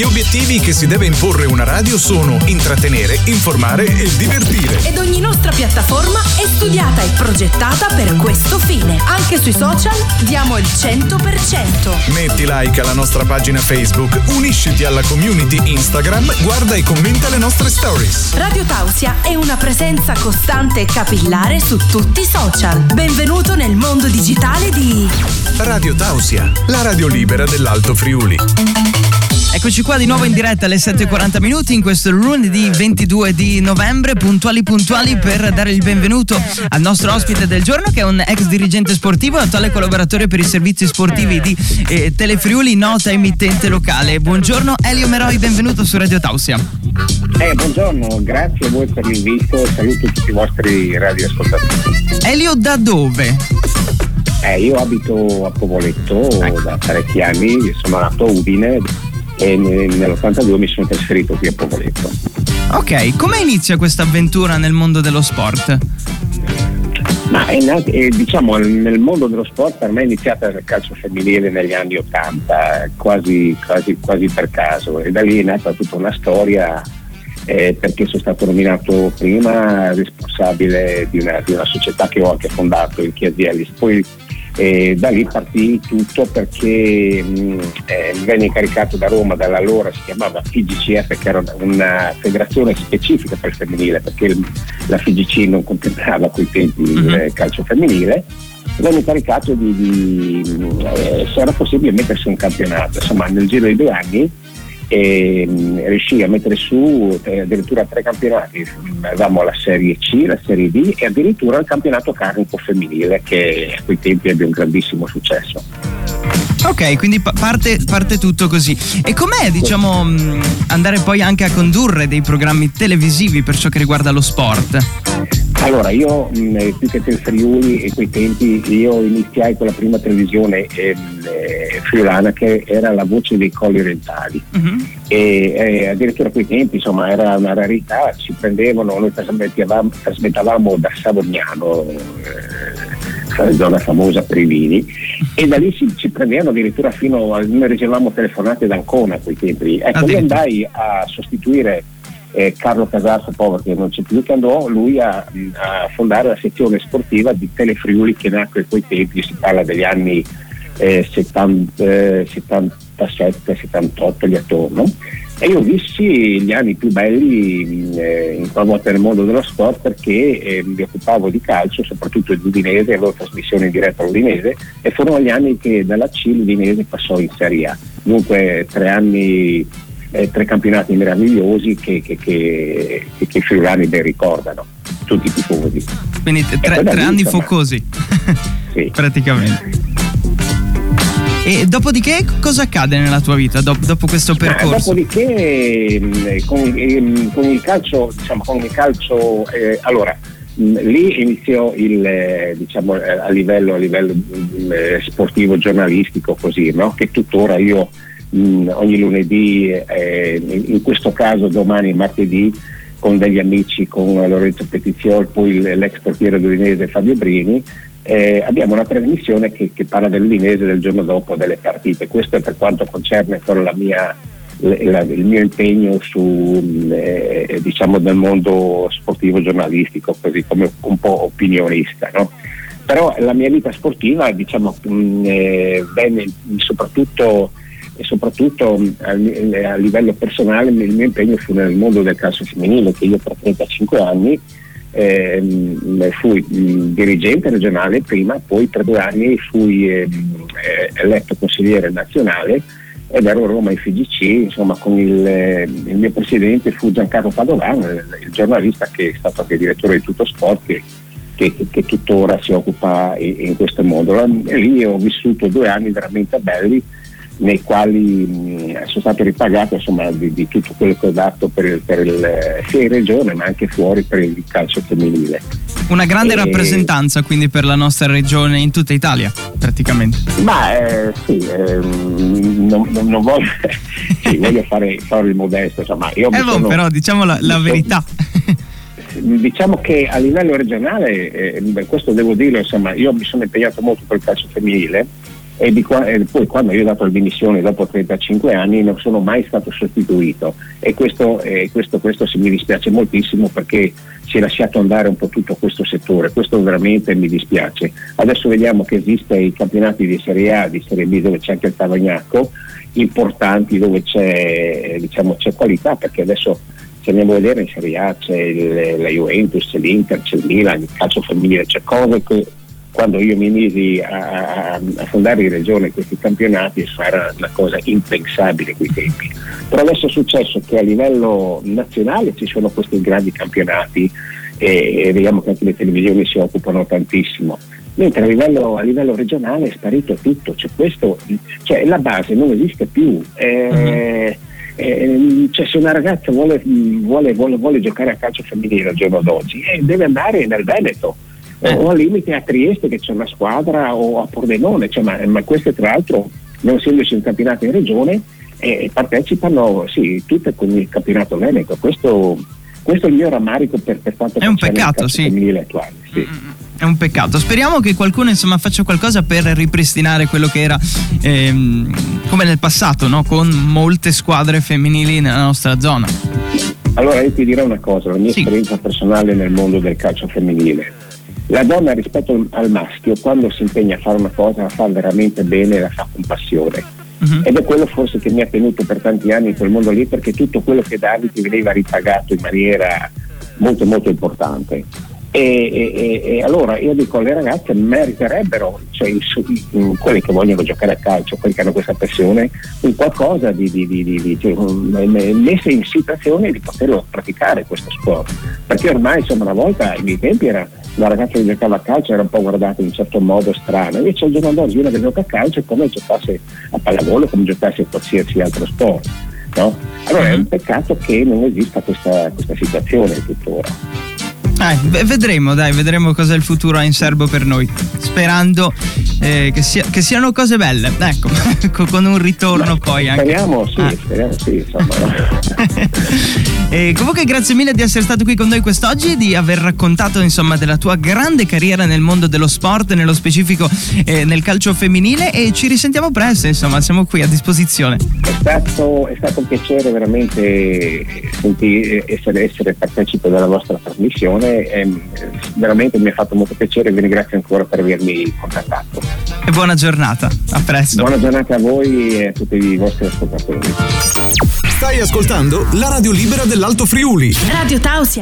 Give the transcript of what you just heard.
Gli obiettivi che si deve imporre una radio sono intrattenere, informare e divertire. Ed ogni nostra piattaforma è studiata e progettata per questo fine. Anche sui social diamo il 100%. Metti like alla nostra pagina Facebook, unisciti alla community Instagram, guarda e commenta le nostre stories. Radio Tausia è una presenza costante e capillare su tutti i social. Benvenuto nel mondo digitale di Radio Tausia, la radio libera dell'Alto Friuli. Eccoci qua di nuovo in diretta alle 7.40 minuti in questo lunedì 22 di novembre, puntuali puntuali per dare il benvenuto al nostro ospite del giorno che è un ex dirigente sportivo e attuale collaboratore per i servizi sportivi di eh, Telefriuli, nota emittente locale. Buongiorno Elio Meroi, benvenuto su Radio Tausia. Eh, buongiorno, grazie a voi per l'invito, saluto tutti i vostri radioascoltatori. Elio da dove? Eh, io abito a Povoletto da parecchi anni, sono nato a Udine e nell'82 mi sono trasferito qui a Povoletto. Ok, come inizia questa avventura nel mondo dello sport? Ma è nat- eh, diciamo nel mondo dello sport per me è iniziata nel calcio femminile negli anni 80, quasi, quasi, quasi per caso e da lì è nata tutta una storia eh, perché sono stato nominato prima responsabile di una, di una, società che ho anche fondato, il Chiaziellis, poi e da lì partì tutto perché mh, eh, venne incaricato da Roma, dall'allora si chiamava FIGCF, che era una federazione specifica per il femminile, perché il, la FIGC non contemplava a quei tempi il mm-hmm. calcio femminile. Venne incaricato di, di eh, se era possibile mettersi un campionato. Insomma, nel giro di due anni e mh, riuscì a mettere su eh, addirittura tre campionati, avevamo la Serie C, la Serie D e addirittura il campionato carnico femminile che a quei tempi ebbe un grandissimo successo. Ok, quindi parte, parte, tutto così. E com'è, diciamo, andare poi anche a condurre dei programmi televisivi per ciò che riguarda lo sport? Allora, io mh, più che del Friuli e quei tempi, io iniziai con la prima televisione eh, friulana che era la voce dei colli orientali uh-huh. e eh, addirittura a quei tempi insomma era una rarità, ci prendevano, noi trasmettavamo, trasmettavamo da Savognano, eh, zona famosa per i vini e da lì ci, ci prendevano addirittura fino a, noi ricevavamo telefonate da Ancona a quei tempi. Ecco, io andai a sostituire eh, Carlo Casarso Pover che non c'è più che andò lui a, a, fondare la sezione sportiva di Telefriuli che nacque a quei tempi, si parla degli anni eh, 70, eh, 77, 78 lì attorno e io vissi gli anni più belli eh, in quella volta nel mondo dello sport perché eh, mi occupavo di calcio, soprattutto di Udinese, avevo trasmissione in diretta all'Udinese e furono gli anni che dalla C l'Udinese passò in Serie A. Dunque tre anni, eh, tre campionati meravigliosi che, che, che, che i friulani ben ricordano, tutti i tifosi. Quindi tre, tre anni insomma, focosi, sì. praticamente. E dopodiché cosa accade nella tua vita dopo, dopo questo percorso? dopodiché mm, con, ehm, con, il calcio, diciamo, con il calcio eh, allora mm, lì iniziò il, eh, diciamo, eh, a livello, a livello mm, sportivo giornalistico così, no? che tuttora io mh, ogni lunedì, eh, in questo caso domani martedì, con degli amici, con Lorenzo Petiziol, poi l'ex portiere udinese Fabio Brini, eh, abbiamo una trasmissione che, che parla dell'Udinese del giorno dopo delle partite. Questo è per quanto concerne la mia, la, il mio impegno su, eh, diciamo del mondo sportivo giornalistico, così come un po' opinionista. No? Però la mia vita sportiva diciamo, mh, eh, venne soprattutto e soprattutto a, a, livello personale il mio impegno fu nel mondo del calcio femminile che io per 35 anni eh, fui mh, dirigente regionale prima, poi per due anni fui eh, eletto consigliere nazionale ed ero a Roma in FGC, insomma con il, eh, il mio presidente fu Giancarlo Padovano, il, il, giornalista che è stato anche direttore di Tutto Sport che, che, che tuttora si occupa in, in questo mondo. E lì ho vissuto due anni veramente belli nei quali mh, sono stato ripagato insomma, di, di, tutto quello che ho dato per il, per il, sia in regione ma anche fuori per il calcio femminile. Una grande e... rappresentanza quindi per la nostra regione in tutta Italia praticamente. Ma eh, sì, eh, non, non, non, voglio, sì, voglio fare, fare, il modesto, insomma, io eh, sono, però diciamo la, la verità. diciamo che a livello regionale, eh, questo devo dirlo, insomma, io mi sono impegnato molto per il calcio femminile e, qua, e, poi quando io ho dato le dimissioni dopo 35 anni non sono mai stato sostituito e questo, eh, questo, questo mi dispiace moltissimo perché si è lasciato andare un po' tutto questo settore, questo veramente mi dispiace. Adesso vediamo che esiste i campionati di Serie A, di Serie B dove c'è anche il Tavagnacco, importanti dove c'è, diciamo, c'è qualità perché adesso se andiamo a vedere in Serie A c'è il, la Juventus, c'è l'Inter, c'è il Milan, il calcio femminile, c'è cose che quando io mi misi a, a, a fondare in regione questi campionati era una cosa impensabile quei tempi. Però adesso è successo che a livello nazionale ci sono questi grandi campionati e, e vediamo che anche le televisioni si occupano tantissimo. Mentre a livello, a livello regionale è sparito tutto, cioè, questo, cioè la base non esiste più. Eh, eh, cioè se una ragazza vuole, vuole, vuole, vuole, giocare a calcio femminile al giorno d'oggi eh, deve andare nel Veneto eh. o al limite a Trieste che c'è una squadra o a Pordenone, cioè, ma, ma, queste tra l'altro non essendoci un campionato in regione eh, partecipano sì, tutte con il campionato Veneto. Questo, questo, è il mio rammarico per, per quanto è un peccato, sì. femminile attuale. Sì. Mm-hmm. È un peccato. Speriamo che qualcuno insomma, faccia qualcosa per ripristinare quello che era ehm, come nel passato, no? con molte squadre femminili nella nostra zona. Allora io ti dirò una cosa, la mia sì. esperienza personale nel mondo del calcio femminile la donna rispetto al maschio quando si impegna a fare una cosa la fa veramente bene e la fa con passione. Uh-huh. Ed è quello forse che mi ha tenuto per tanti anni in quel mondo lì perché tutto quello che davi ti veniva ripagato in maniera molto molto importante. E, e, e, allora io dico alle ragazze meriterebbero, cioè i, quelli che vogliono giocare a calcio, quelli che hanno questa passione, un qualcosa di, di, di, di cioè, messe in situazione di poterlo praticare questo sport. Perché ormai insomma una volta ai miei tempi era la ragazza che giocava a calcio era un po' guardata in un certo modo strano, invece al giorno d'oggi una che gioca a calcio è come giocasse a pallavolo, come giocasse a qualsiasi altro sport. No? Allora è un peccato che non esista questa, questa situazione tuttora. Eh, vedremo, dai, vedremo cosa il futuro ha in serbo per noi. Sperando eh, che, sia, che, siano cose belle. Ecco, con un ritorno Beh, poi anche. Speriamo, sì, ah. speriamo, sì, insomma. e comunque grazie mille di essere stato qui con noi quest'oggi, di aver raccontato insomma della tua grande carriera nel mondo dello sport, nello specifico eh, nel calcio femminile e ci risentiamo presto, insomma, siamo qui a disposizione. È stato, è stato un piacere veramente sentire, essere, essere partecipe della vostra trasmissione e, veramente mi ha fatto molto piacere e vi ringrazio ancora per avermi contattato. E buona giornata, a presto. Buona giornata a voi e a tutti i vostri ascoltatori. Stai ascoltando la radio libera dell'Alto Friuli. Radio Tausia.